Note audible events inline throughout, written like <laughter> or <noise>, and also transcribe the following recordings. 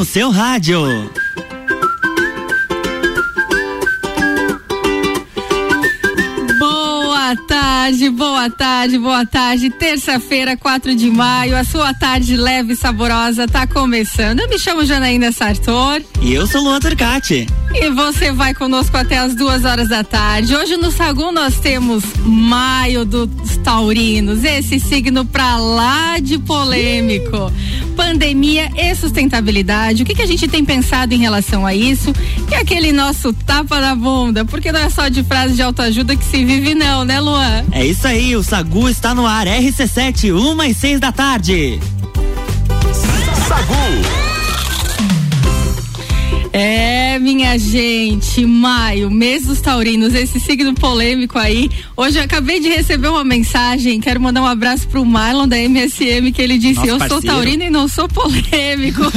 no seu rádio. Boa tarde, boa tarde, boa tarde. Terça-feira, 4 de maio, a sua tarde leve e saborosa tá começando. Eu me chamo Janaína Sartor. E eu sou Luan Turcati. E você vai conosco até as duas horas da tarde. Hoje no Sagu nós temos Maio dos Taurinos, esse signo pra lá de polêmico. Pandemia e sustentabilidade. O que, que a gente tem pensado em relação a isso? E aquele nosso tapa na bunda, porque não é só de frase de autoajuda que se vive, não, né, Luan? É isso aí, o Sagu está no ar, RC7, uma e seis da tarde. Sagu é, minha gente, maio, mês dos taurinos, esse signo polêmico aí. Hoje eu acabei de receber uma mensagem, quero mandar um abraço pro Marlon da MSM, que ele disse, Nosso eu parceiro. sou taurino e não sou polêmico. <laughs>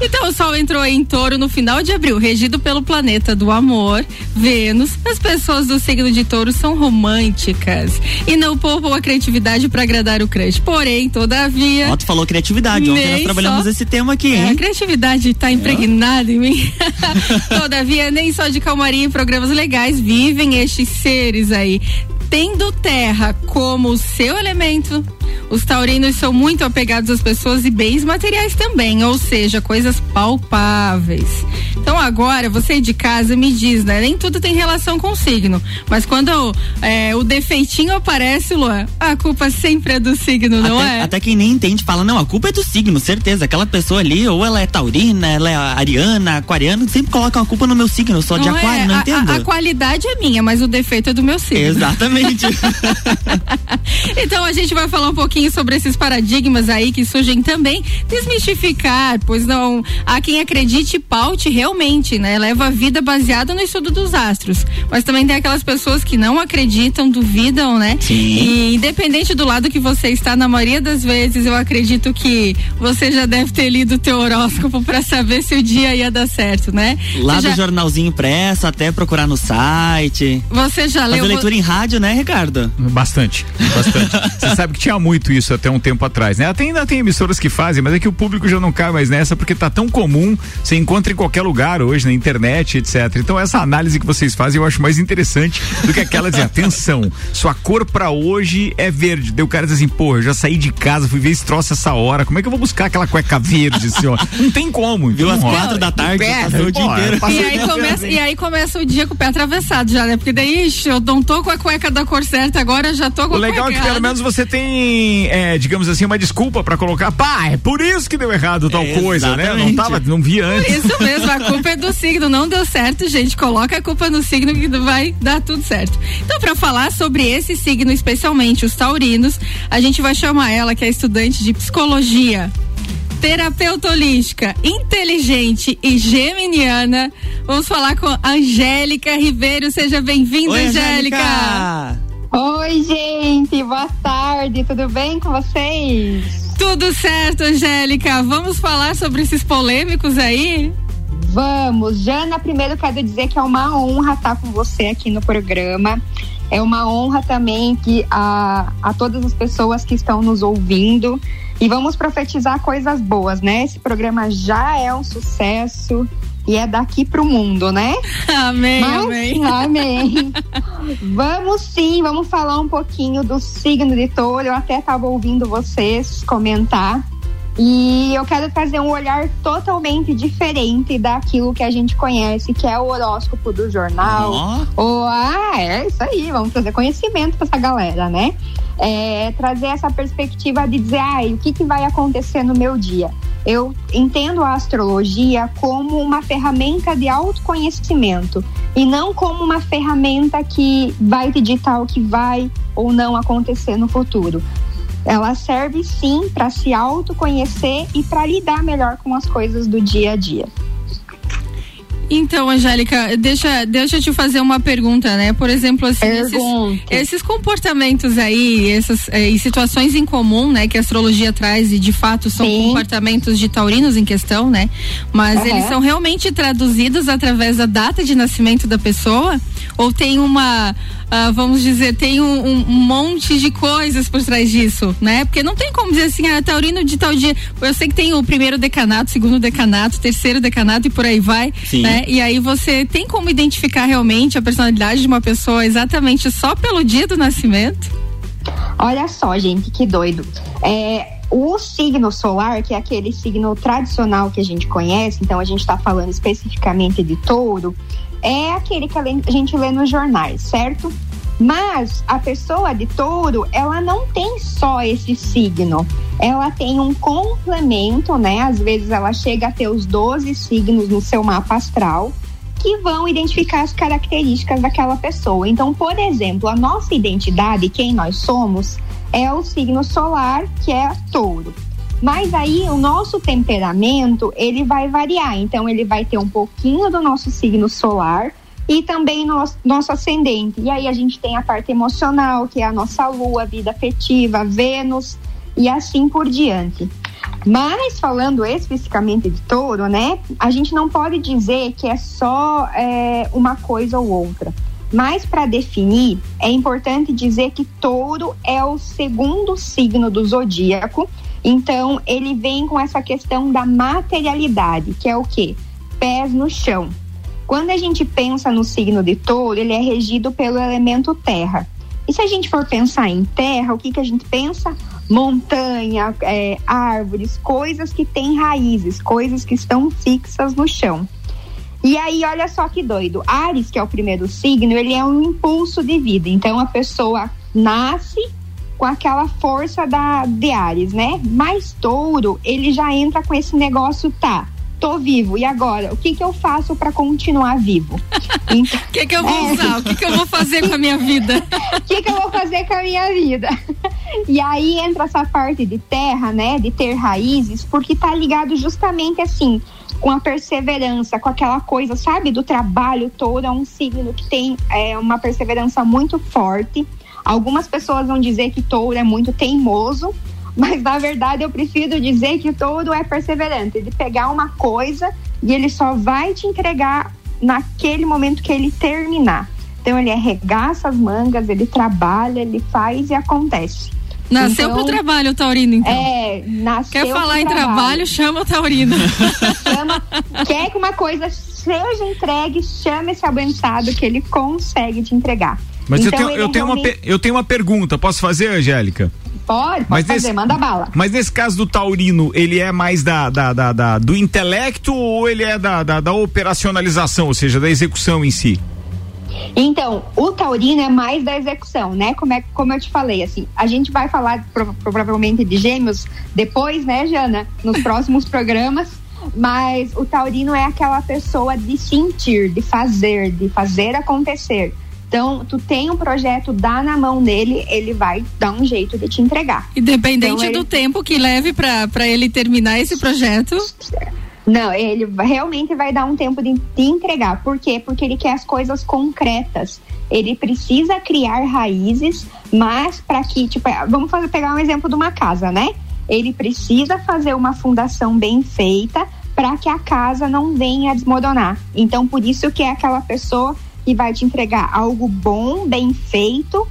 então o sol entrou em touro no final de abril, regido pelo planeta do amor, Vênus. As pessoas do signo de touro são românticas e não poupam a criatividade para agradar o crush. Porém, todavia... Otto falou criatividade, ontem nós trabalhamos só... esse tema aqui, é, hein? Criatividade está impregnada em mim. <laughs> Todavia, nem só de calmaria e programas legais vivem estes seres aí. Tendo terra como seu elemento, os taurinos são muito apegados às pessoas e bens materiais também, ou seja, coisas palpáveis. Então agora, você de casa me diz, né? Nem tudo tem relação com o signo, mas quando é, o defeitinho aparece, Luan, a culpa sempre é do signo, não até, é? Até quem nem entende fala, não, a culpa é do signo, certeza. Aquela pessoa ali, ou ela é taurina, ela é ariana, aquariana, sempre coloca a culpa no meu signo, só de aquário, é, não entendo. A, a, qualidade é minha, mas o defeito é do meu signo. Exatamente. <laughs> então a gente vai falar um pouquinho sobre esses paradigmas aí que surgem também, desmistificar, pois não, há quem acredite paute realmente, né? Leva a vida baseada no estudo dos astros. Mas também tem aquelas pessoas que não acreditam, duvidam, né? Sim. E independente do lado que você está, na maioria das vezes, eu acredito que você já deve ter lido o teu horóscopo para saber se o dia ia dar certo, né? Lá você do já... jornalzinho impresso, até procurar no site. Você já Fazer leu. leitura em rádio, né, Ricardo? Bastante, bastante. <laughs> Você sabe que tinha muito isso até um tempo atrás, né? Até ainda tem emissoras que fazem, mas é que o público já não cai mais nessa porque tá tão comum, você encontra em qualquer lugar hoje, na internet, etc. Então essa análise que vocês fazem eu acho mais interessante do que aquela de atenção, sua cor para hoje é verde. Deu o cara diz assim, pô, eu já saí de casa, fui ver esse troço essa hora, como é que eu vou buscar aquela cueca verde, senhor? <laughs> Não tem como. Viu às quatro da tarde, passou o dia inteiro. E aí, começa, e aí começa o dia com o pé atravessado já, né? Porque daí, ixi, eu não tô com a cueca da cor certa, agora já tô com o a cueca. O legal é que pelo menos você tem, é, digamos assim, uma desculpa para colocar, pá, é por isso que deu errado tal é, coisa, né? Não tava, não vi antes. Por isso mesmo, a <laughs> culpa é do signo, não deu certo, gente, coloca a culpa no signo que vai dar tudo certo. Então, para falar sobre esse signo, especialmente os taurinos, a gente vai chamar ela, que é estudante de psicologia, terapeuta holística, inteligente e geminiana. Vamos falar com Angélica Ribeiro. Seja bem-vinda, Angélica. Angélica. Oi, gente, boa tarde, tudo bem com vocês? Tudo certo, Angélica. Vamos falar sobre esses polêmicos aí? Vamos. Jana, primeiro quero dizer que é uma honra estar com você aqui no programa. É uma honra também que a, a todas as pessoas que estão nos ouvindo. E vamos profetizar coisas boas, né? Esse programa já é um sucesso e é daqui para o mundo, né? <laughs> Amém, Mas, amém. <laughs> Amém. vamos sim, vamos falar um pouquinho do signo de touro. Eu até estava ouvindo vocês comentar. E eu quero trazer um olhar totalmente diferente daquilo que a gente conhece, que é o horóscopo do jornal. Oh. Ou, ah, é isso aí, vamos trazer conhecimento para essa galera, né? É, trazer essa perspectiva de dizer, ah, o que, que vai acontecer no meu dia? Eu entendo a astrologia como uma ferramenta de autoconhecimento e não como uma ferramenta que vai te ditar o que vai ou não acontecer no futuro. Ela serve sim para se autoconhecer e para lidar melhor com as coisas do dia a dia. Então, Angélica, deixa, deixa eu te fazer uma pergunta, né? Por exemplo, assim, esses, esses, comportamentos aí, essas eh, situações em comum, né, que a astrologia traz e de fato são Sim. comportamentos de taurinos em questão, né? Mas uhum. eles são realmente traduzidos através da data de nascimento da pessoa? Ou tem uma, uh, vamos dizer, tem um, um, monte de coisas por trás disso, né? Porque não tem como dizer assim, ah, taurino de tal dia. Eu sei que tem o primeiro decanato, segundo decanato, terceiro decanato e por aí vai, Sim. né? E aí você tem como identificar realmente a personalidade de uma pessoa exatamente só pelo dia do nascimento? Olha só, gente, que doido. É, o signo solar, que é aquele signo tradicional que a gente conhece, então a gente está falando especificamente de touro, é aquele que a gente lê nos jornais, certo? Mas a pessoa de touro, ela não tem só esse signo. Ela tem um complemento, né? Às vezes ela chega a ter os 12 signos no seu mapa astral que vão identificar as características daquela pessoa. Então, por exemplo, a nossa identidade, quem nós somos, é o signo solar, que é touro. Mas aí o nosso temperamento, ele vai variar. Então ele vai ter um pouquinho do nosso signo solar e também nosso, nosso ascendente. E aí a gente tem a parte emocional, que é a nossa lua, vida afetiva, Vênus e assim por diante. Mas falando especificamente de touro, né? A gente não pode dizer que é só é, uma coisa ou outra. Mas para definir, é importante dizer que touro é o segundo signo do zodíaco então, ele vem com essa questão da materialidade, que é o quê? Pés no chão. Quando a gente pensa no signo de touro, ele é regido pelo elemento terra. E se a gente for pensar em terra, o que, que a gente pensa? Montanha, é, árvores, coisas que têm raízes, coisas que estão fixas no chão. E aí, olha só que doido. Ares, que é o primeiro signo, ele é um impulso de vida. Então, a pessoa nasce com aquela força da de Ares, né? Mas touro, ele já entra com esse negócio, tá? Tô vivo, e agora? O que que eu faço para continuar vivo? <laughs> O então, que que eu vou é, usar? O que que eu vou fazer com a minha vida? <laughs> O que que eu vou fazer com a minha vida? <laughs> E aí entra essa parte de terra, né? De ter raízes, porque tá ligado justamente assim, com a perseverança, com aquela coisa, sabe, do trabalho todo. É um signo que tem é, uma perseverança muito forte. Algumas pessoas vão dizer que touro é muito teimoso, mas na verdade eu prefiro dizer que touro é perseverante, de pegar uma coisa e ele só vai te entregar naquele momento que ele terminar. Então ele arregaça as mangas, ele trabalha, ele faz e acontece. Nasceu então, pro trabalho o Taurino, então. É, nasceu Quer falar em trabalho. trabalho, chama o Taurino. <laughs> chama, quer que uma coisa seja entregue, chama esse abençoado que ele consegue te entregar. Mas então, eu, tenho, eu, tenho realmente... uma, eu tenho uma pergunta, posso fazer, Angélica? Pode, pode Mas fazer, nesse, manda bala. Mas nesse caso do Taurino, ele é mais da, da, da, da do intelecto ou ele é da, da, da operacionalização, ou seja, da execução em si? Então, o taurino é mais da execução, né? Como, é, como eu te falei, assim, a gente vai falar provavelmente de gêmeos depois, né, Jana? Nos próximos programas. Mas o taurino é aquela pessoa de sentir, de fazer, de fazer acontecer. Então, tu tem um projeto, dá na mão dele, ele vai dar um jeito de te entregar. Independente então, ele... do tempo que leve para ele terminar esse projeto. Não, ele realmente vai dar um tempo de, de entregar. Por quê? Porque ele quer as coisas concretas. Ele precisa criar raízes, mas para que, tipo, vamos fazer, pegar um exemplo de uma casa, né? Ele precisa fazer uma fundação bem feita para que a casa não venha a desmoronar. Então, por isso que é aquela pessoa e vai te entregar algo bom, bem feito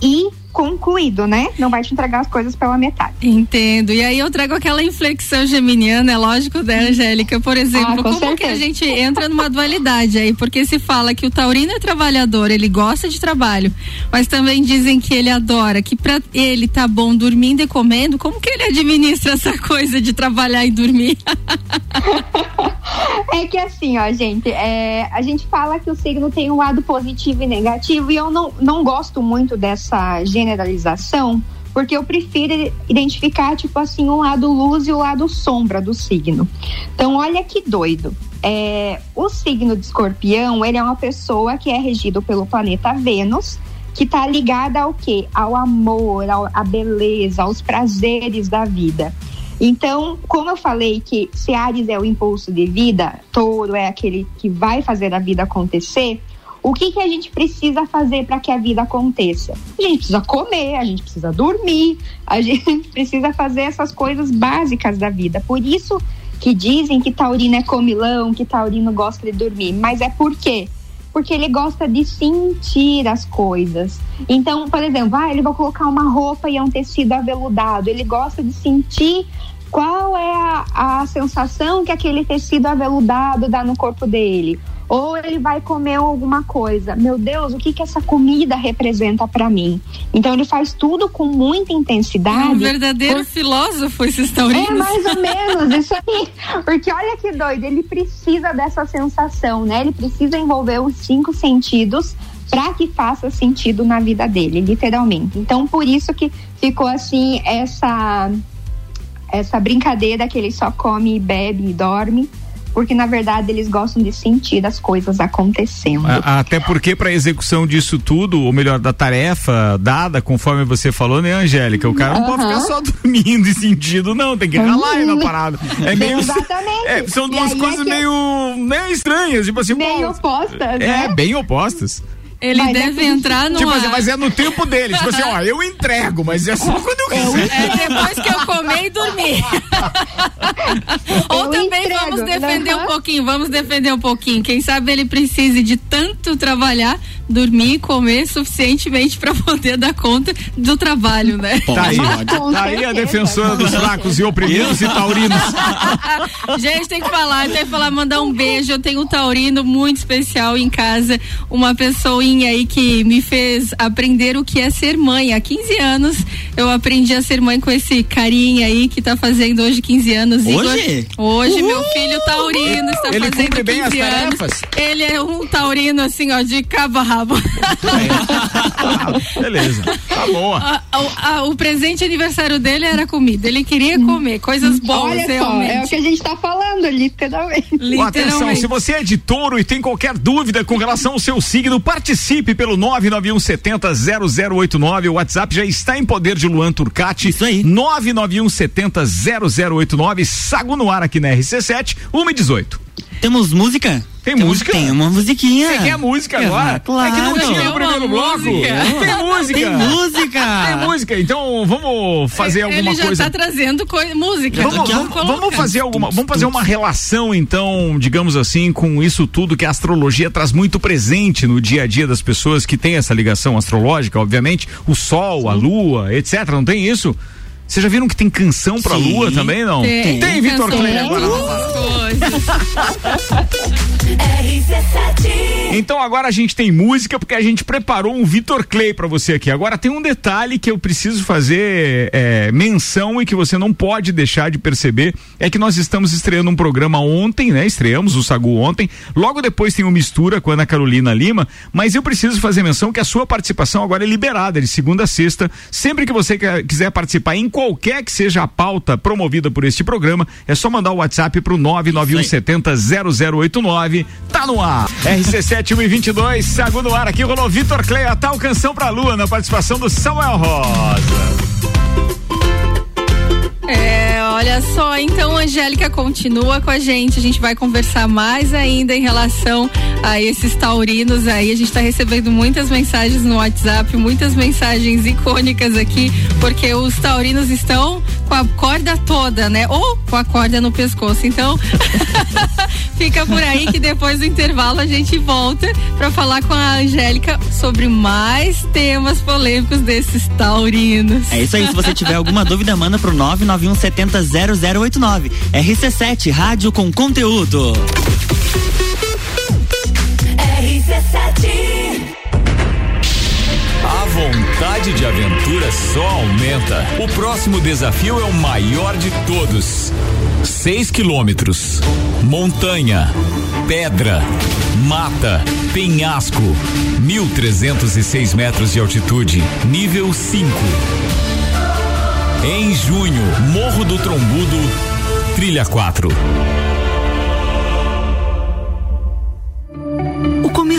e concluído, né? Não vai te entregar as coisas pela metade. Entendo. E aí eu trago aquela inflexão geminiana, é lógico, né, Angélica? Por exemplo, ah, como certeza. que a gente entra numa dualidade aí? Porque se fala que o taurino é trabalhador, ele gosta de trabalho, mas também dizem que ele adora, que para ele tá bom dormindo e comendo, como que ele administra essa coisa de trabalhar e dormir? <laughs> é que assim, ó, gente, é, a gente fala que o signo tem um lado positivo e negativo, e eu não, não gosto muito dessa generalização, porque eu prefiro identificar, tipo assim, o lado luz e o lado sombra do signo. Então, olha que doido. É, o signo de escorpião, ele é uma pessoa que é regido pelo planeta Vênus, que está ligada ao quê? Ao amor, ao, à beleza, aos prazeres da vida. Então, como eu falei que se Ares é o impulso de vida, touro é aquele que vai fazer a vida acontecer, o que, que a gente precisa fazer para que a vida aconteça? A gente precisa comer, a gente precisa dormir, a <laughs> gente precisa fazer essas coisas básicas da vida. Por isso que dizem que taurino é comilão, que taurino gosta de dormir. Mas é por quê? Porque ele gosta de sentir as coisas. Então, por exemplo, ah, ele vai colocar uma roupa e é um tecido aveludado. Ele gosta de sentir qual é a, a sensação que aquele tecido aveludado dá no corpo dele ou ele vai comer alguma coisa. Meu Deus, o que que essa comida representa para mim? Então ele faz tudo com muita intensidade. Um verdadeiro por... filósofo esses taurinos. É mais ou menos isso aí. Porque olha que doido, ele precisa dessa sensação, né? Ele precisa envolver os cinco sentidos para que faça sentido na vida dele, literalmente. Então por isso que ficou assim essa essa brincadeira que ele só come, bebe e dorme porque na verdade eles gostam de sentir as coisas acontecendo. Até porque para execução disso tudo, ou melhor, da tarefa dada, conforme você falou, né, Angélica? O cara não pode ficar só <laughs> dormindo e sentindo, não, tem que ralar aí na parada. É meio, Exatamente. É, são duas coisas é meio, meio estranhas, tipo assim, meio pô, opostas. É, né? bem opostas. Ele deve é entrar no. Tipo assim, mas é no tempo dele. Tipo assim, ó, eu entrego, mas é só quando eu quiser. É depois que eu comer e dormir. <laughs> Ou eu também entrego, vamos defender um pouquinho, vamos defender um pouquinho. Quem sabe ele precise de tanto trabalhar, dormir e comer suficientemente para poder dar conta do trabalho, né? Tá aí, tá aí a defensora <laughs> dos fracos e oprimidos e taurinos. <laughs> Gente, tem que falar, tem que falar, mandar um beijo. Eu tenho um taurino muito especial em casa, uma pessoa aí que me fez aprender o que é ser mãe. Há 15 anos eu aprendi a ser mãe com esse carinha aí que tá fazendo hoje 15 anos. Hoje? Igor. Hoje, meu filho taurino está Ele fazendo 15 bem as anos. Tarefas. Ele é um taurino assim, ó, de cabo a rabo. beleza, tá boa. A, a, a, o presente aniversário dele era comida. Ele queria comer coisas boas, Olha realmente. Só, é o que a gente tá falando, literalmente. literalmente. Atenção, se você é de touro e tem qualquer dúvida com relação ao seu signo, participe Participe pelo 99170 0089. O WhatsApp já está em poder de Luan Turcati. Isso aí. 99170 0089. Sago no ar aqui na RC7, 1 e 18. Temos música? Tem, tem música? Tem uma musiquinha. Você quer música agora? claro. É que não tinha no primeiro bloco. Tem música. Tem música. Tem música. Então vamos fazer alguma Ele já coisa. Tá trazendo música. Vamos, vamos, vamos, fazer alguma. Vamos fazer uma relação então, digamos assim, com isso tudo que a astrologia traz muito presente no dia a dia das pessoas que tem essa ligação astrológica, obviamente, o sol, a lua, etc. Não tem isso? Vocês já viram que tem canção pra Sim. lua também, não? Tem, tem, tem Vitor Clay agora. Então agora a gente tem música porque a gente preparou um Vitor Clay para você aqui. Agora tem um detalhe que eu preciso fazer é, menção e que você não pode deixar de perceber é que nós estamos estreando um programa ontem, né? Estreamos o Sagu ontem. Logo depois tem o Mistura com a Ana Carolina Lima, mas eu preciso fazer menção que a sua participação agora é liberada de segunda a sexta. Sempre que você quiser participar em qualquer que seja a pauta promovida por este programa, é só mandar o WhatsApp pro 99170 0089. Tá no ar. RC7 122, Sagu no ar aqui, rolou Vitor Clay, a tal canção pra lua na participação do Samuel Rosa. É, olha só, então Angélica continua com a gente. A gente vai conversar mais ainda em relação a esses taurinos aí. A gente está recebendo muitas mensagens no WhatsApp, muitas mensagens icônicas aqui, porque os taurinos estão com a corda toda, né? Ou com a corda no pescoço. Então, <laughs> fica por aí que depois do intervalo a gente volta para falar com a Angélica sobre mais temas polêmicos desses taurinos. É isso aí. Se você tiver alguma dúvida, manda pro 99 99170 0089. RC7 Rádio com conteúdo. RC7 a vontade de aventura só aumenta. O próximo desafio é o maior de todos. 6 quilômetros. Montanha. Pedra. Mata. Penhasco. 1.306 metros de altitude. Nível 5. Em junho, Morro do Trombudo, Trilha 4.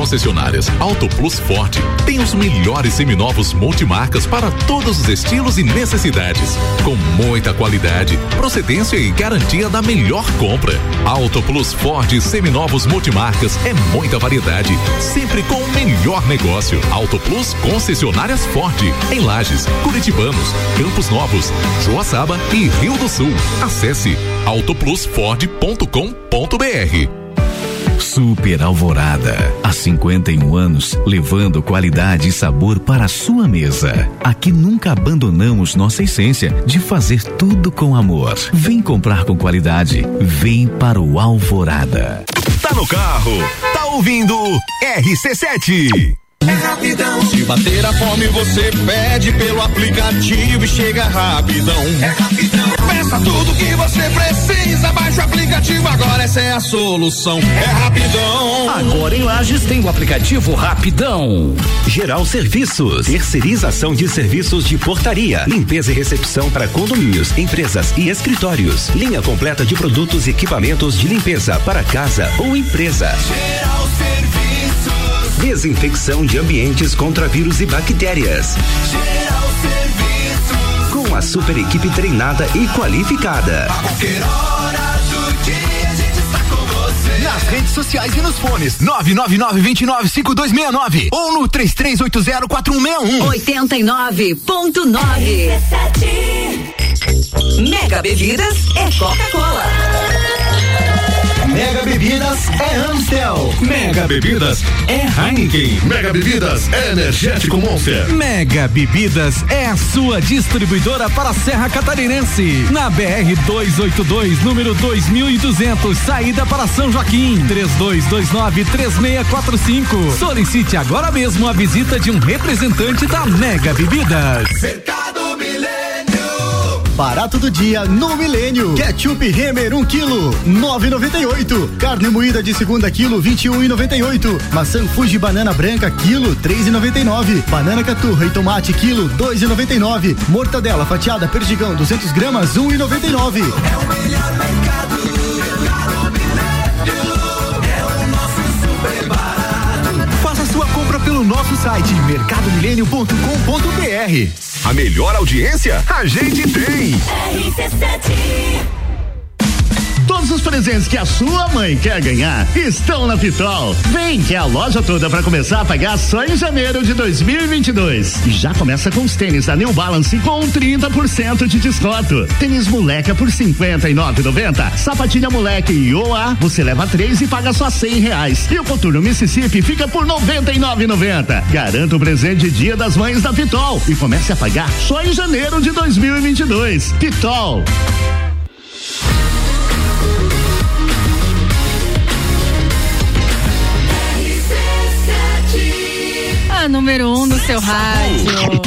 Concessionárias Auto Plus Ford tem os melhores seminovos multimarcas para todos os estilos e necessidades, com muita qualidade, procedência e garantia da melhor compra. Auto Plus Ford seminovos multimarcas é muita variedade, sempre com o melhor negócio. Auto Plus concessionárias Ford em Lages, Curitibanos, Campos Novos, Joaçaba e Rio do Sul. Acesse autoplusford.com.br. Super Alvorada. Há 51 anos, levando qualidade e sabor para a sua mesa. Aqui nunca abandonamos nossa essência de fazer tudo com amor. Vem comprar com qualidade. Vem para o Alvorada. Tá no carro, tá ouvindo RC7. É rapidão. Se bater a fome, você pede pelo aplicativo e chega rapidão. É rapidão. Peça tudo que você precisa, baixa o aplicativo agora, essa é a solução. É rapidão. Agora em Lages tem o aplicativo Rapidão. Geral Serviços, terceirização de serviços de portaria, limpeza e recepção para condomínios, empresas e escritórios. Linha completa de produtos e equipamentos de limpeza para casa ou empresa. Geral Serviços Desinfecção de ambientes contra vírus e bactérias. Com a super equipe treinada e qualificada. A qualquer hora do dia a gente está com você. Nas redes sociais e nos fones 999 29 5269 ou no 3380 4161. 89.9 Mega Bebidas é Coca-Cola. Mega Bebidas é Amstel. Mega Bebidas é Heineken. Mega Bebidas é Energético Monster. Mega Bebidas é a sua distribuidora para a Serra Catarinense. Na BR 282, número 2200, saída para São Joaquim. 3229-3645. Solicite agora mesmo a visita de um representante da Mega Bebidas. Mercado. Barato do dia no Milênio. Ketchup Remer 1 um quilo, 9,98. Carne moída de segunda quilo, 21,98. Maçã Fuji banana branca quilo, 3,99. Banana caturra e tomate quilo, 2,99. Mortadela fatiada perdigão 200 gramas, 1,99. É o melhor mercado. Faça sua compra pelo nosso site mercadomilênio.com.br. A melhor audiência a gente tem. RC7. Os presentes que a sua mãe quer ganhar estão na Pitol. Vem que é a loja toda para começar a pagar só em janeiro de 2022. E já começa com os tênis da New Balance com 30% de desconto. Tênis moleca por 59,90. Sapatilha moleque e OA, você leva três e paga só 100 reais. E o coturno Mississippi fica por 99,90. Garanta o presente Dia das Mães da Pitol e comece a pagar só em janeiro de 2022. Pitol. Número um no seu rádio.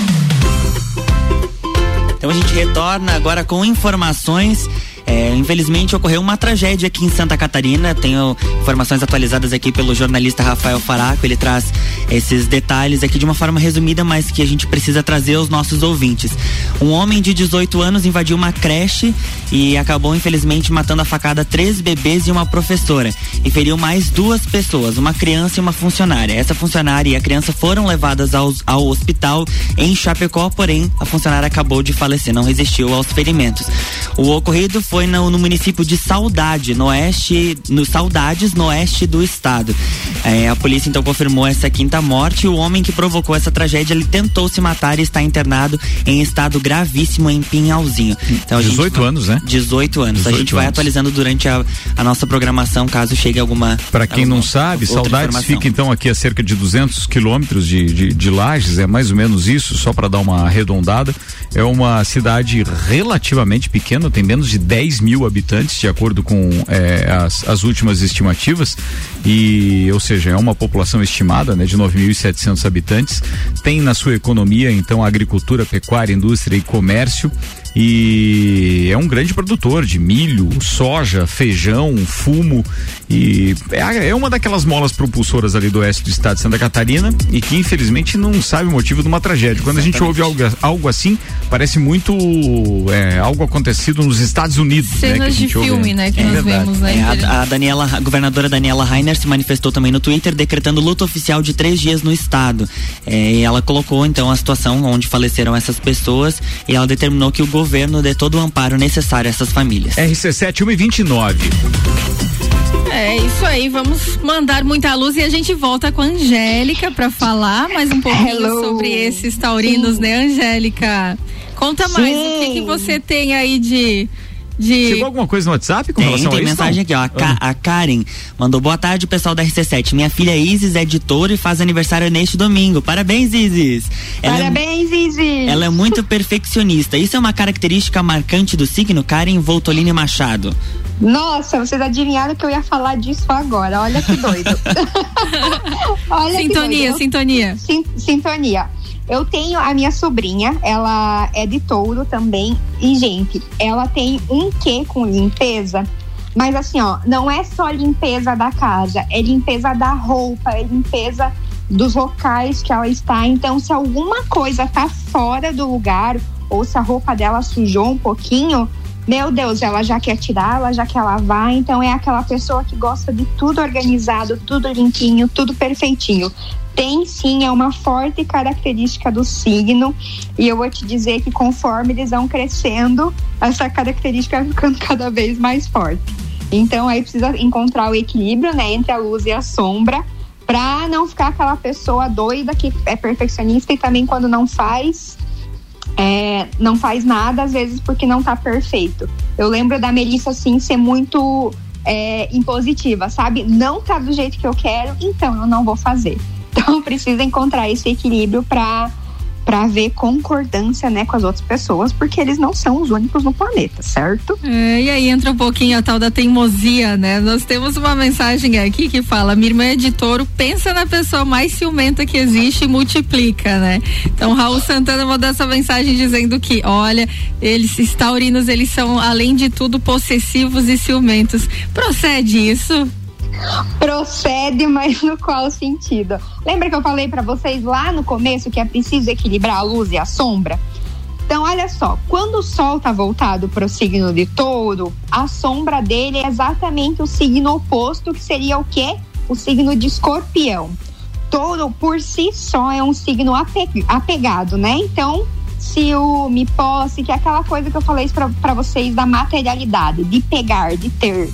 Então a gente retorna agora com informações é, infelizmente ocorreu uma tragédia aqui em Santa Catarina. Tenho informações atualizadas aqui pelo jornalista Rafael Faraco. Ele traz esses detalhes aqui de uma forma resumida, mas que a gente precisa trazer aos nossos ouvintes. Um homem de 18 anos invadiu uma creche e acabou infelizmente matando a facada três bebês e uma professora e feriu mais duas pessoas, uma criança e uma funcionária. Essa funcionária e a criança foram levadas ao, ao hospital em Chapecó, porém a funcionária acabou de falecer, não resistiu aos ferimentos. O ocorrido foi no, no município de Saudade, no oeste, no Saudades, no oeste do estado. É, a polícia então confirmou essa quinta morte. O homem que provocou essa tragédia, ele tentou se matar e está internado em estado gravíssimo em Pinhalzinho. Então, 18 vai, anos, né? 18 anos. 18 a gente vai atualizando durante a, a, nossa programação, caso chegue alguma. Para quem alguma, não sabe, Saudades fica então aqui a cerca de 200 quilômetros de, de, de Lages, é mais ou menos isso, só para dar uma arredondada. É uma cidade relativamente pequena, tem menos de 10 10 mil habitantes, de acordo com é, as, as últimas estimativas, e ou seja, é uma população estimada né, de 9.700 habitantes. Tem na sua economia, então, agricultura, pecuária, indústria e comércio e é um grande produtor de milho, soja, feijão, fumo e é, é uma daquelas molas propulsoras ali do oeste do estado de Santa Catarina e que infelizmente não sabe o motivo de uma tragédia. Quando Exatamente. a gente ouve algo, algo assim, parece muito é, algo acontecido nos Estados Unidos. Né, Cenas né, de filme, ouve. né, que é, nós vemos, né? É, a, a, Daniela, a governadora Daniela Rainer se manifestou também no Twitter decretando luto oficial de três dias no estado. É, e ela colocou então a situação onde faleceram essas pessoas e ela determinou que o governo governo dê todo o amparo necessário a essas famílias. RC7 129. É isso aí, vamos mandar muita luz e a gente volta com a Angélica para falar mais um pouquinho Hello. sobre esses taurinos, Sim. né, Angélica? Conta mais, Sim. o que, que você tem aí de de... Chegou alguma coisa no WhatsApp com tem, relação tem a isso? Tem mensagem aqui, ó. A, Ka ah. a, Karen mandou boa tarde, pessoal da RC7. Minha filha Isis é editora e faz aniversário neste domingo. Parabéns, Isis. Ela é Parabéns, é, Isis. Ela é muito perfeccionista. Isso é uma característica marcante do signo Karen Voltolini Machado. Nossa, vocês adivinharam que eu ia falar disso agora. Olha que doido. <laughs> Olha sintonia, que doido. sintonia. sintonia. Eu tenho a minha sobrinha, ela é de touro também. E, gente, ela tem um quê com limpeza. Mas assim, ó, não é só limpeza da casa, é limpeza da roupa, é limpeza dos locais que ela está. Então, se alguma coisa tá fora do lugar, ou se a roupa dela sujou um pouquinho, meu Deus, ela já quer tirar, ela já quer lavar. Então, é aquela pessoa que gosta de tudo organizado, tudo limpinho, tudo perfeitinho tem sim, é uma forte característica do signo. E eu vou te dizer que conforme eles vão crescendo, essa característica vai ficando <laughs> cada vez mais forte. Então aí precisa encontrar o equilíbrio, né, entre a luz e a sombra, para não ficar aquela pessoa doida que é perfeccionista e também quando não faz é, não faz nada, às vezes porque não tá perfeito. Eu lembro da Melissa, assim, ser muito é, impositiva, sabe? Não tá do jeito que eu quero, então eu não vou fazer. <laughs> Então precisa encontrar esse equilíbrio para para ver concordância, né, com as outras pessoas, porque eles não são os únicos no planeta, certo? É, e aí entra um pouquinho a tal da teimosia, né? Nós temos uma mensagem aqui que fala: minha irmã é de touro, pensa na pessoa mais ciumenta que existe e multiplica, né? Então Raul Santana mandou essa mensagem dizendo que, olha, eles taurinos, eles são além de tudo possessivos e ciumentos. Procede isso? Procede, mas no qual sentido? Lembra que eu falei para vocês lá no começo que é preciso equilibrar a luz e a sombra? Então, olha só, quando o Sol está voltado para o signo de touro, a sombra dele é exatamente o signo oposto, que seria o quê? O signo de escorpião. Touro, por si só, é um signo apegado, né? Então, ciúme, posse, que é aquela coisa que eu falei para vocês da materialidade, de pegar, de ter.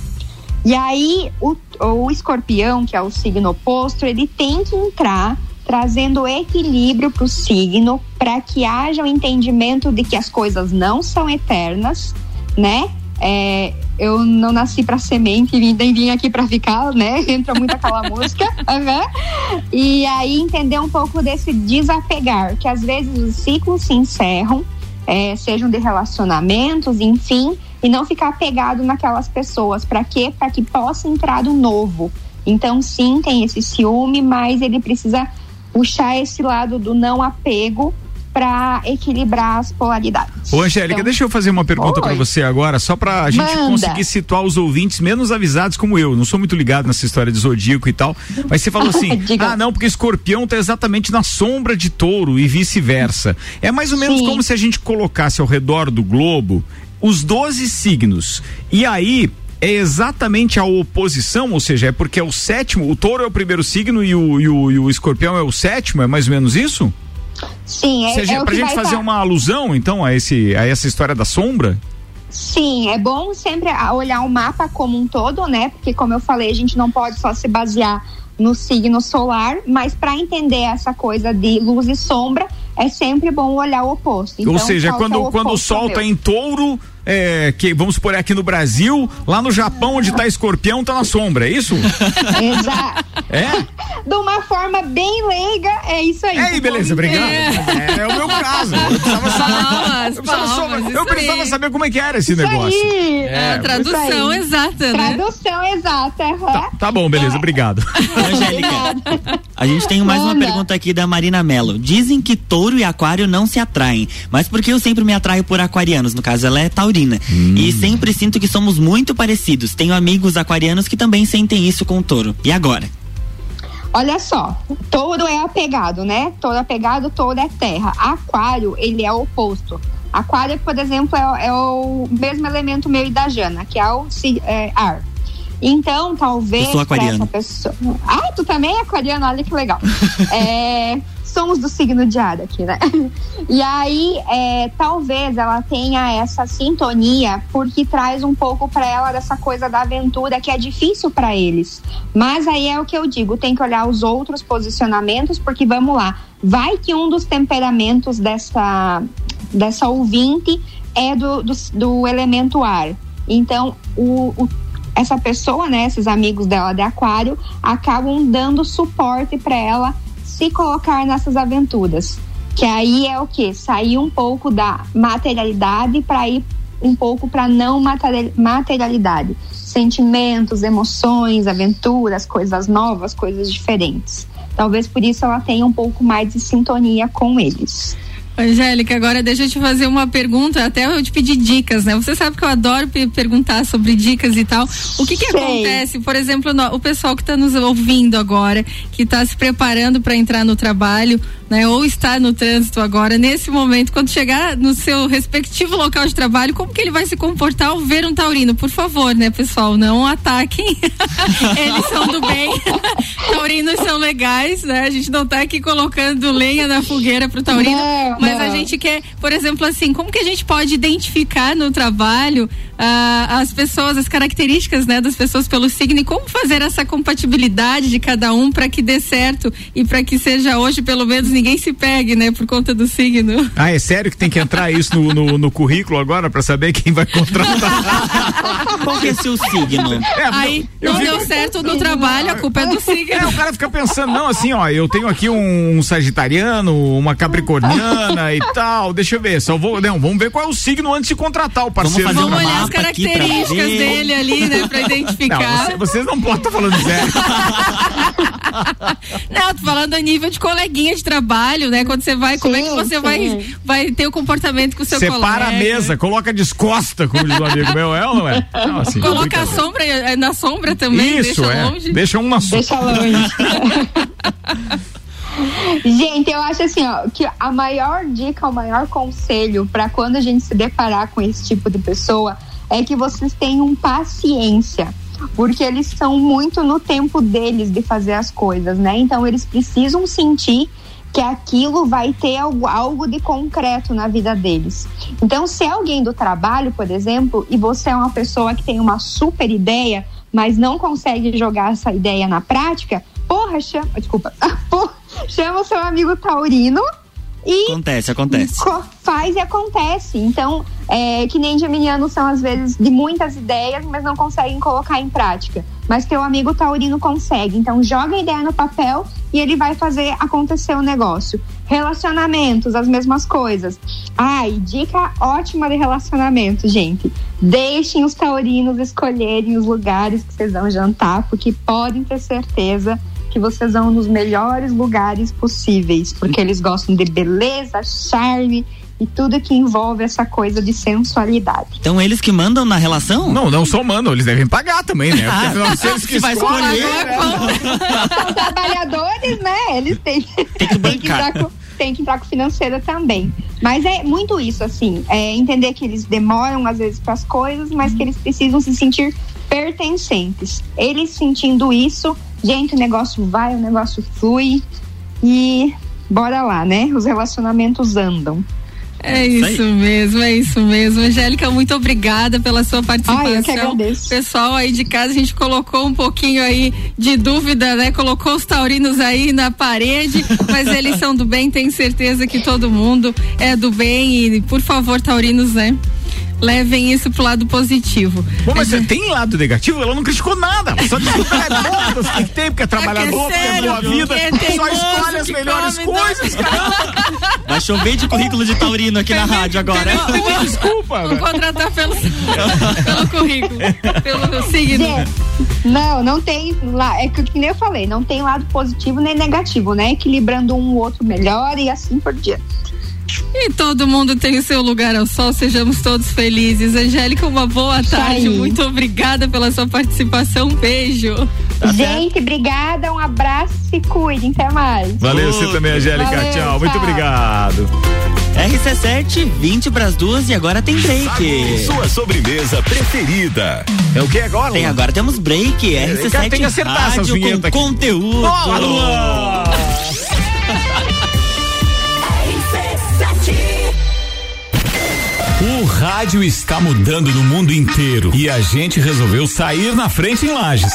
E aí, o, o escorpião, que é o signo oposto, ele tem que entrar trazendo equilíbrio para o signo, para que haja o um entendimento de que as coisas não são eternas, né? É, eu não nasci para semente e nem vim aqui para ficar, né? <laughs> Entra muito aquela <laughs> música. Uhum. E aí entender um pouco desse desapegar, que às vezes os ciclos se encerram, é, sejam de relacionamentos, enfim, e não ficar apegado naquelas pessoas. Para quê? Para que possa entrar o novo. Então, sim, tem esse ciúme, mas ele precisa puxar esse lado do não apego para equilibrar as polaridades. Ô, Angélica, então, deixa eu fazer uma pergunta para você agora, só para a gente conseguir situar os ouvintes menos avisados como eu. Não sou muito ligado nessa história de zodíaco e tal, mas você falou <laughs> assim: ah, não, porque escorpião tá exatamente na sombra de touro e vice-versa. É mais ou menos Sim. como se a gente colocasse ao redor do globo os 12 signos. E aí, é exatamente a oposição, ou seja, é porque é o sétimo, o touro é o primeiro signo e o, e o, e o escorpião é o sétimo, é mais ou menos isso? Sim, é, seja, é pra gente fazer tá... uma alusão, então, a, esse, a essa história da sombra? Sim, é bom sempre olhar o mapa como um todo, né? Porque, como eu falei, a gente não pode só se basear no signo solar, mas para entender essa coisa de luz e sombra, é sempre bom olhar o oposto. Então, Ou seja, quando, é o, quando o sol está em touro, é, que vamos supor aqui no Brasil, lá no Japão, onde tá escorpião, tá na sombra, é isso? Exato. É? De uma forma bem leiga, é isso aí. Aí, beleza, obrigado. É. é o meu caso. Eu precisava saber. Palmas, eu precisava, palmas, eu precisava saber como é que era esse Isso negócio. aí. É, a tradução Isso aí. exata, né? Tradução exata. aham. Tá bom, beleza, obrigado. <laughs> Angélica, a gente tem mais uma Manda. pergunta aqui da Marina Mello. Dizem que touro e aquário não se atraem, mas porque eu sempre me atraio por aquarianos, no caso ela é taurina. E sempre sinto que somos muito parecidos. Tenho amigos aquarianos que também sentem isso com o touro. E agora? Olha só, touro é apegado, né? Touro apegado, touro é terra. Aquário, ele é o oposto. Aquário, por exemplo, é, o- é o mesmo elemento meu e da Jana, que é o si- é, ar. Então, talvez. Eu sou aquariano. essa pessoa... Ah, tu também é aquariano, olha que legal. <laughs> É, somos do signo de ar aqui, né? <laughs> E aí, é, talvez ela tenha essa sintonia porque traz um pouco para ela dessa coisa da aventura que é difícil para eles. Mas aí é o que eu digo, tem que olhar os outros posicionamentos, porque vamos lá, vai que um dos temperamentos dessa, dessa ouvinte é do, do, do elemento ar. Então, o, o- essa pessoa, né, esses amigos dela de aquário, acabam dando suporte para ela se colocar nessas aventuras. Que aí é o que? Sair um pouco da materialidade para ir um pouco para não materi- materialidade. Sentimentos, emoções, aventuras, coisas novas, coisas diferentes. Talvez por isso ela tenha um pouco mais de sintonia com eles. Angélica, agora deixa eu te fazer uma pergunta, até eu te pedir dicas, né? Você sabe que eu adoro pe- perguntar sobre dicas e tal. O que que Sei. acontece, por exemplo, no- o pessoal que está nos ouvindo agora, que está se preparando para entrar no trabalho, né? Ou está no trânsito agora, nesse momento, quando chegar no seu respectivo local de trabalho, como que ele vai se comportar ao ver um taurino? Por favor, né, pessoal, não ataquem. <laughs> Eles são do bem. <laughs> Taurinos são legais, né? A gente não tá aqui colocando lenha na fogueira pro taurino, Não, mas a não. gente quer, por exemplo, assim, como que a gente pode identificar no trabalho ah, as pessoas, as características, né, das pessoas pelo signo e como fazer essa compatibilidade de cada um para que dê certo e para que seja hoje pelo menos ninguém se pegue, né, por conta do signo. Ah, é sério que tem que entrar isso no, no, no currículo agora pra saber quem vai contratar? <laughs> Qual que é seu signo? É, Aí eu não vi- deu certo no trabalho, a culpa é do <laughs> signo. É, o cara fica pensando, não, assim, ó, eu tenho aqui um sagitariano, uma capricorniana e tal, deixa eu ver, só vou, não, vamos ver qual é o signo antes de contratar o parceiro. Vamos Vamos fazer um olhar as mapa aqui pra características dele ali, né, pra <laughs> Não, identificar. você- vocês não podem estar falando sério. Não, tô falando a nível de coleguinha de trabalho, né? Quando você vai, como é que Sim, você sim. vai, vai ter o comportamento com o seu Separa colega? a mesa, coloca descosta, como diz o amigo meu, é ou não é? Não, assim, Coloca a sombra eh, na sombra também, Isso, deixa é. longe. Deixa um na sombra. Deixa longe. <laughs> Gente, eu acho assim, ó, que a maior dica, o maior conselho para quando a gente se deparar com esse tipo de pessoa é que vocês tenham paciência. Porque eles são muito no tempo deles de fazer as coisas, né? Então eles precisam sentir que aquilo vai ter algo, algo de concreto na vida deles. Então, se é alguém do trabalho, por exemplo, e você é uma pessoa que tem uma super ideia, mas não consegue jogar essa ideia na prática, porra, chama, desculpa, <laughs> porra, chama o seu amigo taurino e Acontece, acontece. co- faz e acontece. Então, é, que nem geminianos são às vezes de muitas ideias, mas não conseguem colocar em prática. Mas teu amigo taurino consegue. Então, joga a ideia no papel e ele vai fazer acontecer o negócio. Relacionamentos, as mesmas coisas. Ai, dica ótima de relacionamento, gente. Deixem os taurinos escolherem os lugares que vocês vão jantar, porque podem ter certeza que vocês vão nos melhores lugares possíveis, porque eles gostam de beleza, charme e tudo que envolve essa coisa de sensualidade. Então eles que mandam na relação? Não, não só mandam, eles devem pagar também, né? Porque afinal, <laughs> se eles que Se vai escolhem, escolher, né? São trabalhadores, né? Eles têm, Tem que <laughs> têm que bancar. entrar com, tem que entrar com financeira também. Mas é muito isso, assim, é entender que eles demoram às vezes para as coisas, mas que eles precisam se sentir pertencentes. Eles sentindo isso, gente, o negócio vai, o negócio flui e bora lá, né? Os relacionamentos andam. É Isso aí. mesmo, é isso mesmo. Angélica, muito obrigada pela sua participação. Ai, eu que agradeço. Pessoal aí de casa, a gente colocou um pouquinho aí de dúvida, né? Colocou os taurinos aí na parede, <laughs> mas eles são do bem, tenho certeza que todo mundo é do bem e, por favor, taurinos, né? Levem isso pro lado positivo. Bom, mas você tem lado negativo? Ela não criticou nada. Só <laughs> que é que tem, porque é trabalhador, porque é boa vida. Só escolhe as melhores coisas, cara. <laughs> Vai chover de currículo de taurino aqui na rádio agora. Desculpa. Vou contratar pelo, <laughs> pelo currículo, pelo signo. Não, não tem lá, é que que nem eu falei, não tem lado positivo nem negativo, né? Equilibrando um o outro melhor e assim por diante. E todo mundo tem o seu lugar ao sol, sejamos todos felizes. Angélica, uma boa tarde, muito obrigada pela sua participação, beijo. Tá Gente, obrigada, um abraço, se cuidem, até mais. Valeu, você também, Angélica, Valeu, tchau, muito tchau. obrigado. RC7, 20 pras duas e agora tem break. Sua sobremesa preferida. É o que agora? Tem agora, temos break. É, RC7 cara, tem que acertar essas rádio vinhetas com aqui. conteúdo. Boa, O rádio está mudando no mundo inteiro e a gente resolveu sair na frente em Lages.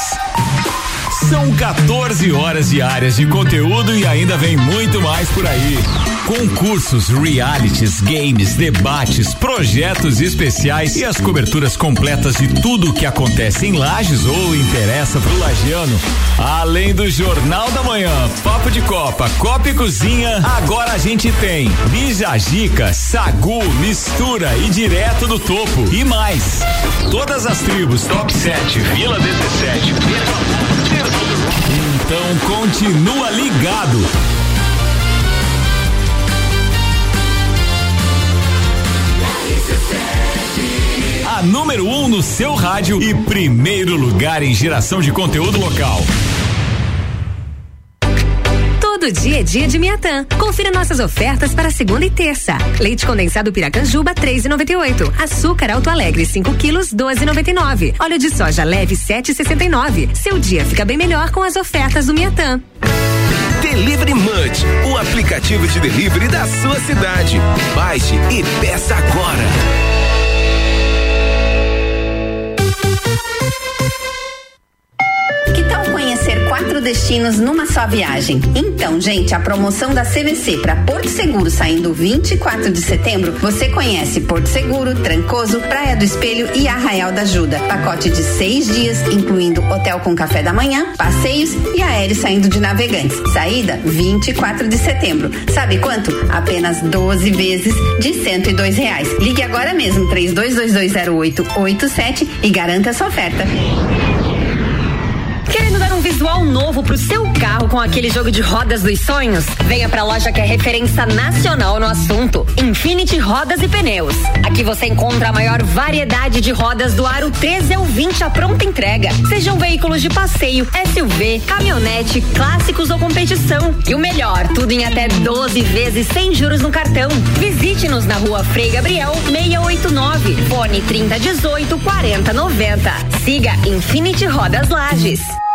São 14 horas diárias de conteúdo e ainda vem muito mais por aí. Concursos, realities, games, debates, projetos especiais e as coberturas completas de tudo o que acontece em Lages ou interessa pro lagiano. Além do Jornal da Manhã, Papo de Copa, Copa e Cozinha, agora a gente tem Bijagica, Sagu, Mistura e Direto do Topo e mais. Todas as tribos, Top 7, Vila 17, então continua ligado. A número 1 um no seu rádio e primeiro lugar em geração de conteúdo local. Todo dia é dia de Miatã. Confira nossas ofertas para segunda e terça. Leite condensado Piracanjuba 3,98. Açúcar Alto Alegre 5 quilos 12,99. Óleo de soja leve 7,69. Seu dia fica bem melhor com as ofertas do Miatã. Delivery Munch, o aplicativo de delivery da sua cidade. Baixe e peça agora. Quatro destinos numa só viagem? Então, gente, a promoção da CVC para Porto Seguro saindo 24 de setembro, você conhece Porto Seguro, Trancoso, Praia do Espelho e Arraial da Ajuda. Pacote de seis dias, incluindo hotel com café da manhã, passeios e aéreo saindo de navegantes. Saída 24 de setembro. Sabe quanto? Apenas 12 vezes de 102 reais. Ligue agora mesmo 32220887 e garanta essa oferta. Querendo dar um visual novo pro seu carro com aquele jogo de rodas dos sonhos? Venha pra loja que é referência nacional no assunto. Infinity Rodas e Pneus. Aqui você encontra a maior variedade de rodas do aro 13 ao 20 à pronta entrega. Sejam veículos de passeio, SUV, caminhonete, clássicos ou competição. E o melhor, tudo em até 12 vezes sem juros no cartão. Visite-nos na rua Frei Gabriel 689. Fone 3018 4090. Siga Infinity Rodas Lages.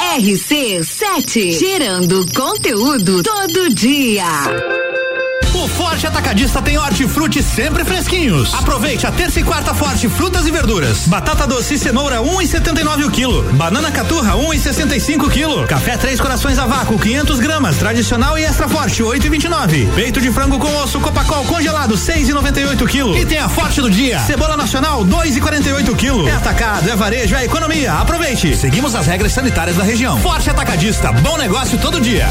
RC7, gerando conteúdo todo dia. Forte Atacadista tem hortifruti sempre fresquinhos. Aproveite a terça e quarta forte frutas e verduras. Batata doce e cenoura 1,79 o quilo. Banana caturra 1,65 o quilo. Café Três Corações a vácuo 500 gramas, tradicional e extra forte 8,29. Peito de frango com osso Copacol congelado 6,98 o quilo. E tem a forte do dia. Cebola nacional 2,48 o quilo. É atacado, é varejo, é economia. Aproveite. Seguimos as regras sanitárias da região. Forte Atacadista, bom negócio todo dia.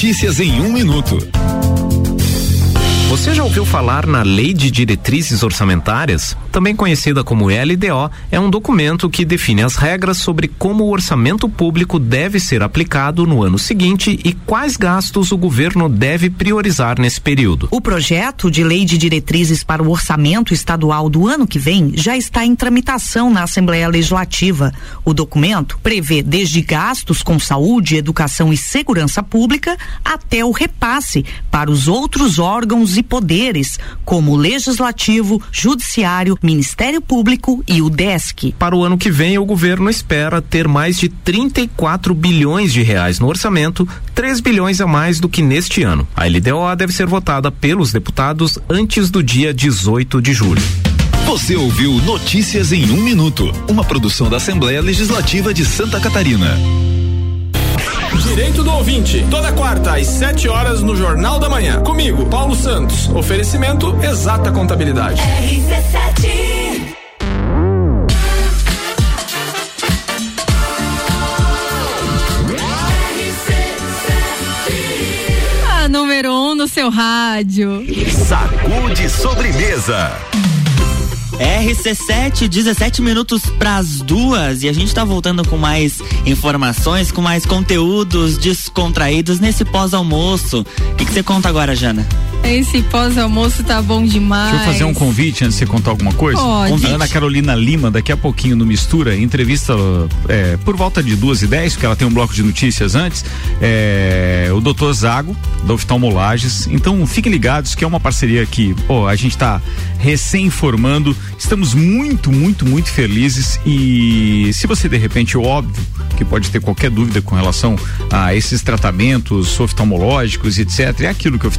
Notícias em um minuto. Você já ouviu falar na Lei de Diretrizes Orçamentárias? Também conhecida como LDO, é um documento que define as regras sobre como o orçamento público deve ser aplicado no ano seguinte e quais gastos o governo deve priorizar nesse período. O projeto de lei de diretrizes para o orçamento estadual do ano que vem já está em tramitação na Assembleia Legislativa. O documento prevê desde gastos com saúde, educação e segurança pública até o repasse para os outros órgãos e poderes, como o Legislativo, Judiciário, Ministério Público e o DESC. Para o ano que vem, o governo espera ter mais de 34 bilhões de reais no orçamento, 3 bilhões a mais do que neste ano. A LDO deve ser votada pelos deputados antes do dia 18 de julho. Você ouviu Notícias em um minuto, uma produção da Assembleia Legislativa de Santa Catarina. Direito do ouvinte, toda quarta às 7 horas no Jornal da Manhã. Comigo, Paulo Santos. Oferecimento Exata Contabilidade. RC7 A número um no seu rádio. Sacude sobremesa. RC7, 17 minutos pras duas e a gente tá voltando com mais informações, com mais conteúdos descontraídos nesse pós-almoço. O que você conta agora, Jana? Esse pós-almoço tá bom demais. Deixa eu fazer um convite antes de você contar alguma coisa. Pode. A Ana Carolina Lima, daqui a pouquinho no Mistura, entrevista é, por volta de duas e dez, porque ela tem um bloco de notícias antes, é, o doutor Zago, da Oftalmolages. Então fiquem ligados que é uma parceria que pô, a gente tá recém-formando. Estamos muito, muito, muito felizes e se você de repente, óbvio, que pode ter qualquer dúvida com relação a esses tratamentos oftalmológicos etc. É aquilo que o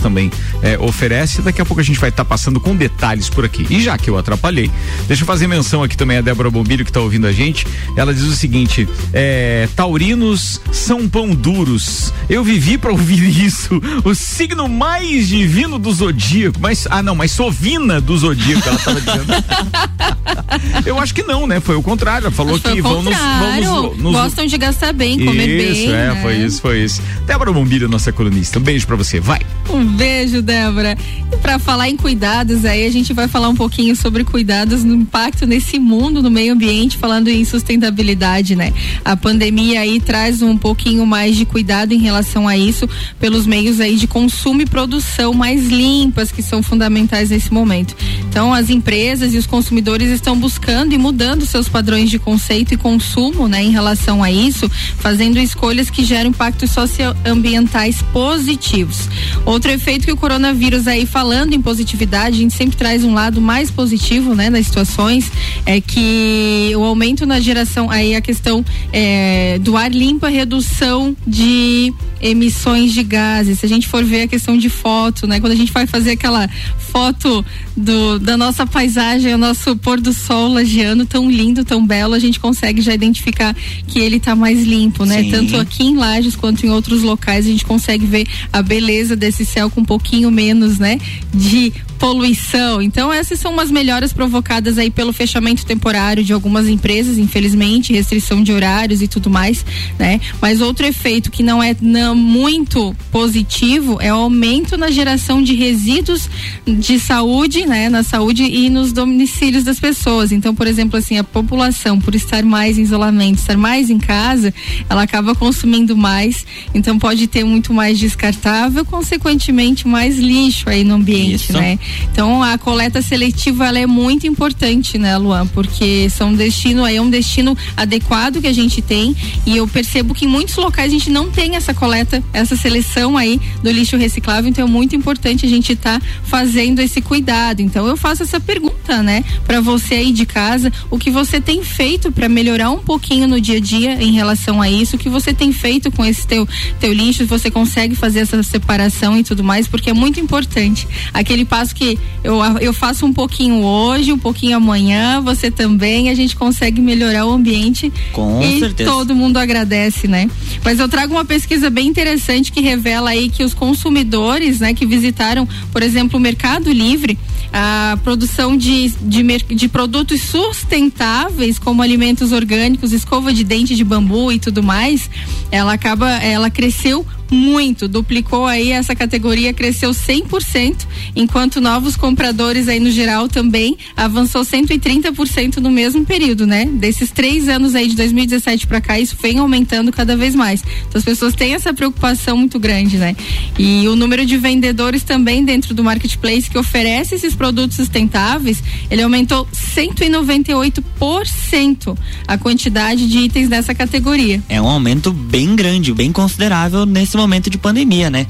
também é, oferece. Daqui a pouco a gente vai estar passando com detalhes por aqui. E já que eu atrapalhei, deixa eu fazer menção aqui também a Débora Bombilho que está ouvindo a gente. Ela diz o seguinte: é, taurinos são pão duros. Eu vivi para ouvir <laughs> isso. O signo mais divino do zodíaco. Mas, ah, não, mas sovina do zodíaco, ela dizendo. <laughs> eu acho que não, né? Foi o contrário. Ela falou que o vamos, contrário. vamos nos Gostam de gastar bem, comer isso, bem. é, né? foi isso, foi isso. Débora Bombilho, nossa colunista. Um beijo pra você, vai. Um beijo, Débora. E para falar em cuidados, aí a gente vai falar um pouquinho sobre cuidados no impacto nesse mundo, no meio ambiente, falando em sustentabilidade, né? A pandemia aí traz um pouquinho mais de cuidado em relação a isso, pelos meios aí de consumo e produção mais limpas, que são fundamentais nesse momento. Então, as empresas e os consumidores estão buscando e mudando seus padrões de conceito e consumo, né, em relação a isso, fazendo escolhas que geram impactos socioambientais positivos. Outro efeito que o coronavírus aí falando em positividade, a gente sempre traz um lado mais positivo, né, das situações, é que o aumento na geração, aí a questão é, do ar limpo, a redução de emissões de gases. Se a gente for ver a questão de foto, né, quando a gente vai fazer aquela foto do, da nossa paisagem, o nosso pôr do sol lagiano tão lindo, tão belo, a gente consegue já identificar que ele está mais limpo, né? Sim. Tanto aqui em Lages quanto em outros locais a gente consegue ver a beleza desse céu com um pouquinho menos, né, de poluição. Então essas são umas melhoras provocadas aí pelo fechamento temporário de algumas empresas, infelizmente, restrição de horários e tudo mais, né? Mas outro efeito que não é não, muito positivo é o aumento na geração de resíduos de saúde, né, na saúde e nos domicílios das pessoas. Então, por exemplo, assim, a população por estar mais em isolamento, estar mais em casa, ela acaba consumindo mais, então pode ter muito mais descartável, consequentemente mais lixo aí no ambiente, Isso. né? Então a coleta seletiva ela é muito importante, né, Luan? Porque são destino aí é um destino adequado que a gente tem e eu percebo que em muitos locais a gente não tem essa coleta, essa seleção aí do lixo reciclável, então é muito importante a gente estar fazendo esse cuidado. Então eu faço essa pergunta, né, para você aí de casa, o que você tem feito para melhorar um pouquinho no dia a dia em relação a isso? O que você tem feito com esse teu teu lixo? Você consegue fazer essa separação e tudo mais? Porque é muito importante. Aquele passo que eu, eu faço um pouquinho hoje, um pouquinho amanhã, você também, a gente consegue melhorar o ambiente Com e certeza. todo mundo agradece, né? Mas eu trago uma pesquisa bem interessante que revela aí que os consumidores, né, que visitaram, por exemplo, o Mercado Livre, a produção de, de, de produtos sustentáveis, como alimentos orgânicos, escova de dente de bambu e tudo mais, ela acaba, ela cresceu muito, duplicou aí essa categoria, cresceu 100%, enquanto novos compradores aí no geral também avançou 130% no mesmo período, né? Desses três anos aí de 2017 para cá, isso vem aumentando cada vez mais. Então as pessoas têm essa preocupação muito grande, né? E o número de vendedores também dentro do marketplace que oferece esses produtos sustentáveis, ele aumentou 198% a quantidade de itens dessa categoria. É um aumento bem grande, bem considerável nesse momento de pandemia, né?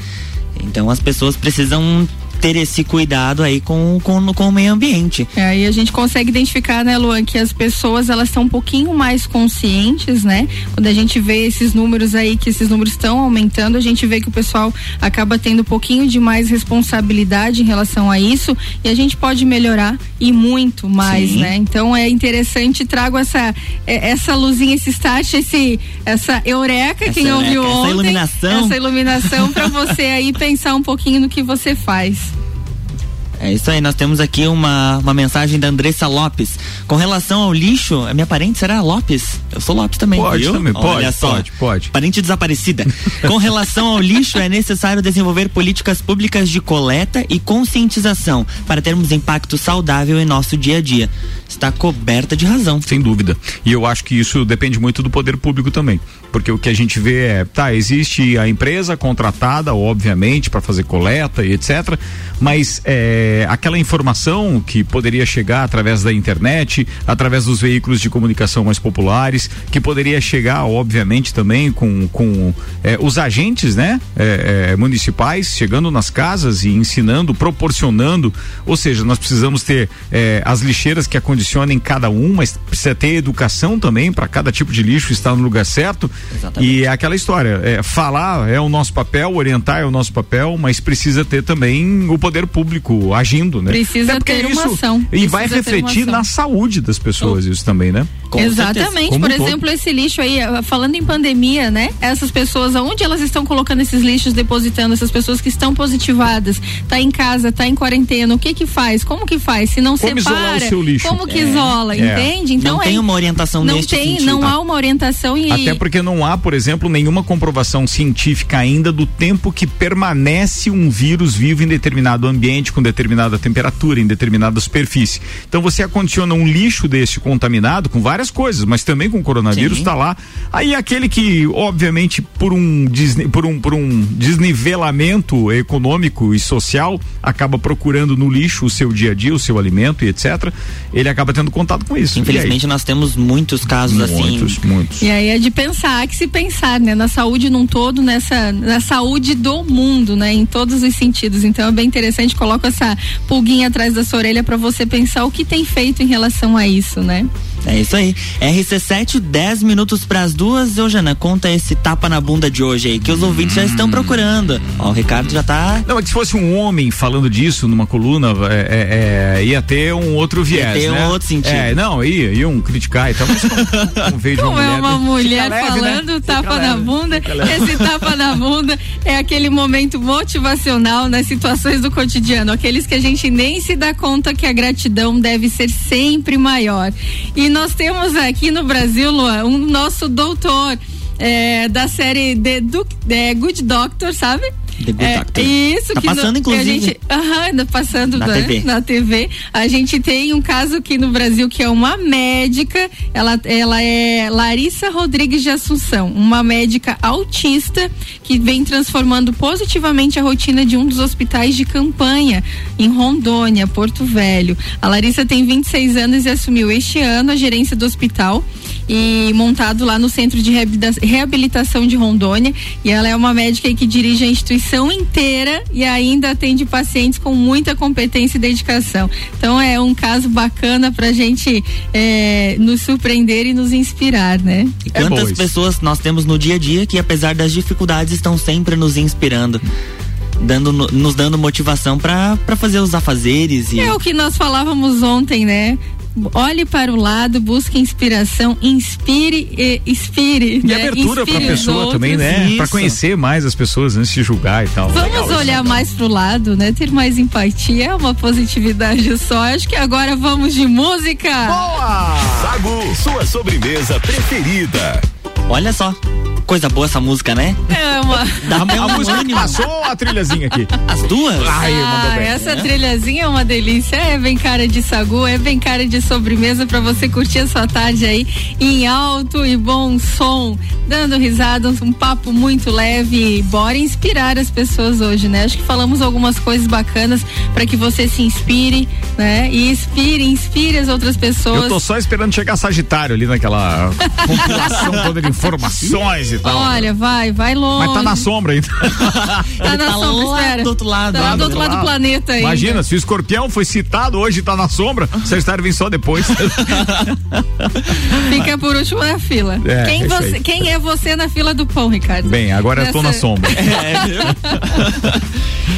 Então as pessoas precisam ter esse cuidado aí com, com, com o meio ambiente. É, aí a gente consegue identificar, né, Luan, que as pessoas elas estão um pouquinho mais conscientes, né? Quando a gente vê esses números aí, que esses números estão aumentando, a gente vê que o pessoal acaba tendo um pouquinho de mais responsabilidade em relação a isso e a gente pode melhorar e muito mais, Sim. né? Então é interessante, trago essa é, essa luzinha, esse start, esse essa eureka, essa quem ouviu essa ontem, iluminação. essa iluminação para <laughs> você aí pensar um pouquinho no que você faz. É isso aí, nós temos aqui uma, uma mensagem da Andressa Lopes. Com relação ao lixo, a minha parente será Lopes? Eu sou Lopes também. Pode viu? também, pode, Olha só, pode, pode. Parente desaparecida. Com relação ao lixo, é necessário desenvolver políticas públicas de coleta e conscientização para termos impacto saudável em nosso dia a dia. Está coberta de razão. Sem dúvida. E eu acho que isso depende muito do poder público também. Porque o que a gente vê é, tá, existe a empresa contratada, obviamente, para fazer coleta e etc. Mas é, aquela informação que poderia chegar através da internet, através dos veículos de comunicação mais populares, que poderia chegar, obviamente, também com, com é, os agentes, né, é, é municipais, chegando nas casas e ensinando, proporcionando. Ou seja, nós precisamos ter é, as lixeiras que acondicionem cada um, mas precisa ter educação também para cada tipo de lixo estar no lugar certo. Exatamente. E é aquela história, é, falar é o nosso papel, orientar é o nosso papel, mas precisa ter também o poder público agindo, né? Precisa ter uma ação. E vai refletir na saúde das pessoas oh. isso também, né? Com Exatamente. Por exemplo, esse lixo aí, ah, falando em pandemia, né? Essas pessoas, aonde elas estão colocando esses lixos, depositando essas pessoas que estão positivadas, tá em casa, tá em quarentena, o que que faz? Como que faz? Se não como separa, como que é. isola, é. entende? Então não é, tem uma orientação não neste tem, sentido. Não há uma orientação e até porque não há, por exemplo, nenhuma comprovação científica ainda do tempo que permanece um vírus vivo em determinado ambiente, com determinada temperatura, em determinada superfície. Então você acondiciona um lixo desse contaminado com várias coisas, mas também com coronavírus está lá. Aí aquele que, obviamente, por um, por um, por um desnivelamento econômico e social, acaba procurando no lixo o seu dia a dia, o seu alimento e etc. Ele acaba tendo contato com isso. Infelizmente nós temos muitos casos muitos, assim. Muitos, muitos. E aí é de pensar que se pensar, né, na saúde num todo, nessa na saúde do mundo, né, em todos os sentidos. Então é bem interessante, coloco essa pulguinha atrás da sua orelha para você pensar o que tem feito em relação a isso, né? É isso aí. RC7, 10 minutos para as duas. Ô, Jana, conta esse tapa na bunda de hoje aí, que os ouvintes já estão procurando. Ó, o Ricardo já tá. Não, é que se fosse um homem falando disso numa coluna, é, é, é ia ter um outro viés. Ia ter né? um outro sentido. É, não, ia, iam criticar e tal. Mas não, não <laughs> vejo uma é mulher, uma mulher leve, né? falando né? tapa na bunda. Esse tapa na bunda é aquele momento motivacional nas situações do cotidiano, aqueles que a gente nem se dá conta que a gratidão deve ser sempre maior. E nós temos aqui no Brasil, Luan, um nosso doutor é, da série The, The Good Doctor, sabe? The Good é, Doctor. Isso tá que passando, no, inclusive. A gente, aham, passando na, da, TV. na TV. A gente tem um caso aqui no Brasil que é uma médica, ela, ela é Larissa Rodrigues de Assunção, uma médica autista que vem transformando positivamente a rotina de um dos hospitais de campanha em Rondônia, Porto Velho. A Larissa tem 26 anos e assumiu este ano a gerência do hospital e montado lá no Centro de Reabilitação de Rondônia. E ela é uma médica que dirige a instituição inteira e ainda atende pacientes com muita competência e dedicação. Então é um caso bacana para a gente é, nos surpreender e nos inspirar, né? E quantas é pessoas nós temos no dia a dia que, apesar das dificuldades, estão sempre nos inspirando dando nos dando motivação para fazer os afazeres e é o que nós falávamos ontem né olhe para o lado, busque inspiração, inspire e expire. E né? abertura para a pessoa também, né? Para conhecer mais as pessoas antes de julgar e tal. Vamos Legal, olhar isso. mais pro lado, né? Ter mais empatia, é uma positividade só. Acho que agora vamos de música. Boa! Sagu, sua sobremesa preferida. Olha só coisa boa essa música, né? É uma. Dá uma a música passou a trilhazinha aqui? As duas? Ai, ah, essa é. trilhazinha é uma delícia. É bem cara de sagu, é bem cara de sobremesa para você curtir a sua tarde aí em alto e bom som. dando risada, um papo muito leve. Bora inspirar as pessoas hoje, né? Acho que falamos algumas coisas bacanas para que você se inspire, né? E inspire, inspire as outras pessoas. Eu tô só esperando chegar Sagitário ali naquela <laughs> compilação toda de informações e tal. Olha, vai, vai longe. Mas tá na sombra ainda. <laughs> tá na tá sombra, lá espera. do outro lado. Tá lá do outro lado do planeta aí. Imagina, se o escorpião foi citado hoje e tá na sombra, <laughs> o Sagitário vem só depois. <laughs> Fica por último na fila. É, quem, é você, quem é você na fila do pão, Ricardo? Bem, agora eu tô na Nessa- sombra.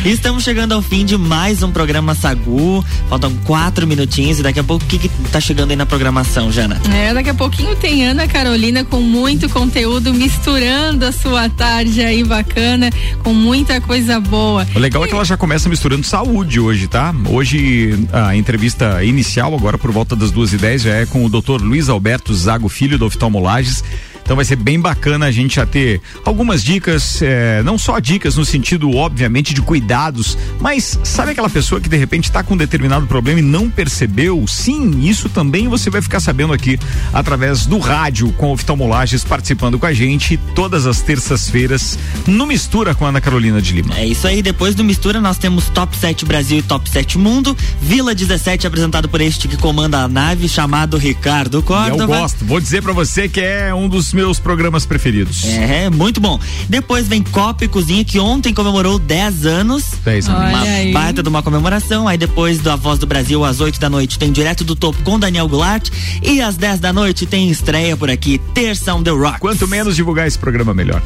E Estamos chegando ao fim de mais um programa Sagu. Faltam quatro minutinhos e daqui a pouco o que, que tá chegando aí na programação, Jana? É, daqui a pouquinho tem Ana Carolina com muito conteúdo, misturando a sua tarde aí bacana, com muita coisa boa. O legal é que ela já começa misturando saúde hoje, tá? Hoje a entrevista inicial, agora por volta das duas e dez, já é com o Dr. Luiz Alberto Zago Filho, do Oftalmolages. Então vai ser bem bacana a gente já ter algumas dicas, eh, não só dicas no sentido, obviamente, de cuidados, mas sabe aquela pessoa que de repente está com um determinado problema e não percebeu? Sim, isso também você vai ficar sabendo aqui através do rádio com oftalmolages participando com a gente todas as terças-feiras no Mistura com a Ana Carolina de Lima. É isso aí, depois do Mistura nós temos Top 7 Brasil e Top 7 Mundo, Vila 17 apresentado por este que comanda a nave, chamado Ricardo Córdova. Eu gosto, vou dizer pra você que é um dos meus programas preferidos. É, muito bom. Depois vem Copa e Cozinha, que ontem comemorou 10 anos. 10 anos. Uma aí. baita de uma comemoração. Aí depois da Voz do Brasil, às 8 da noite, tem Direto do Topo com Daniel Goulart. E às 10 da noite tem estreia por aqui, Terça on the Rock. Quanto menos divulgar esse programa, melhor.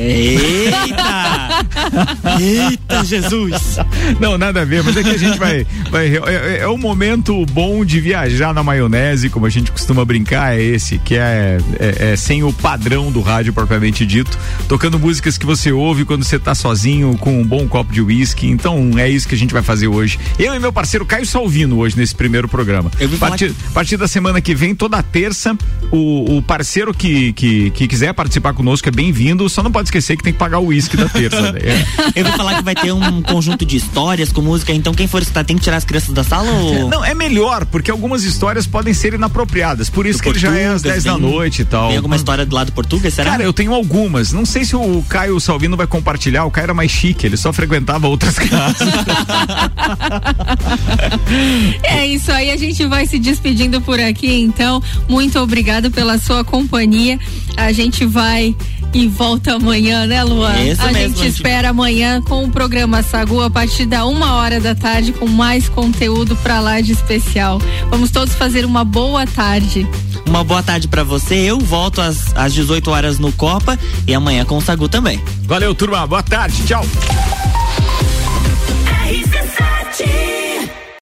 Eita! Eita, Jesus! Não, nada a ver, mas é que a gente vai. vai é, é- é o momento bom de viajar na maionese, como a gente costuma brincar, é esse, que é, é- é sem o padrão do rádio propriamente dito, tocando músicas que você ouve quando você tá sozinho com um bom copo de uísque. Então é isso que a gente vai fazer hoje. Eu e meu parceiro Caio Salvino hoje nesse primeiro programa. A partir, partir da semana que vem, toda terça, o, o parceiro que, que, que quiser participar conosco é bem-vindo, só não pode esquecer que tem que pagar o uísque da terça. né? É. <laughs> Eu vou falar que vai ter um conjunto de histórias com música, então quem for escutar tem que tirar as crianças da sala ou. Não, é melhor, porque algumas histórias podem ser inapropriadas. Por isso Do que ele já é às Portugas, 10 da noite e tal. Tem alguma história do lado português, será? Cara, eu tenho algumas. Não sei se o Caio Salvino vai compartilhar. O Caio era mais chique, ele só frequentava outras <laughs> casas. É isso aí, a gente vai se despedindo por aqui, então. Muito obrigado pela sua companhia. A gente vai e volta amanhã, né, Luan? Isso a mesmo, gente gente. espera amanhã com o programa Sagu a partir da uma hora da tarde com mais conteúdo pra lá de especial. Vamos todos fazer uma boa tarde. Uma boa tarde pra você. Eu volto às, às 18 horas no Copa e amanhã com o Sagu também. Valeu, turma. Boa tarde. Tchau. RC7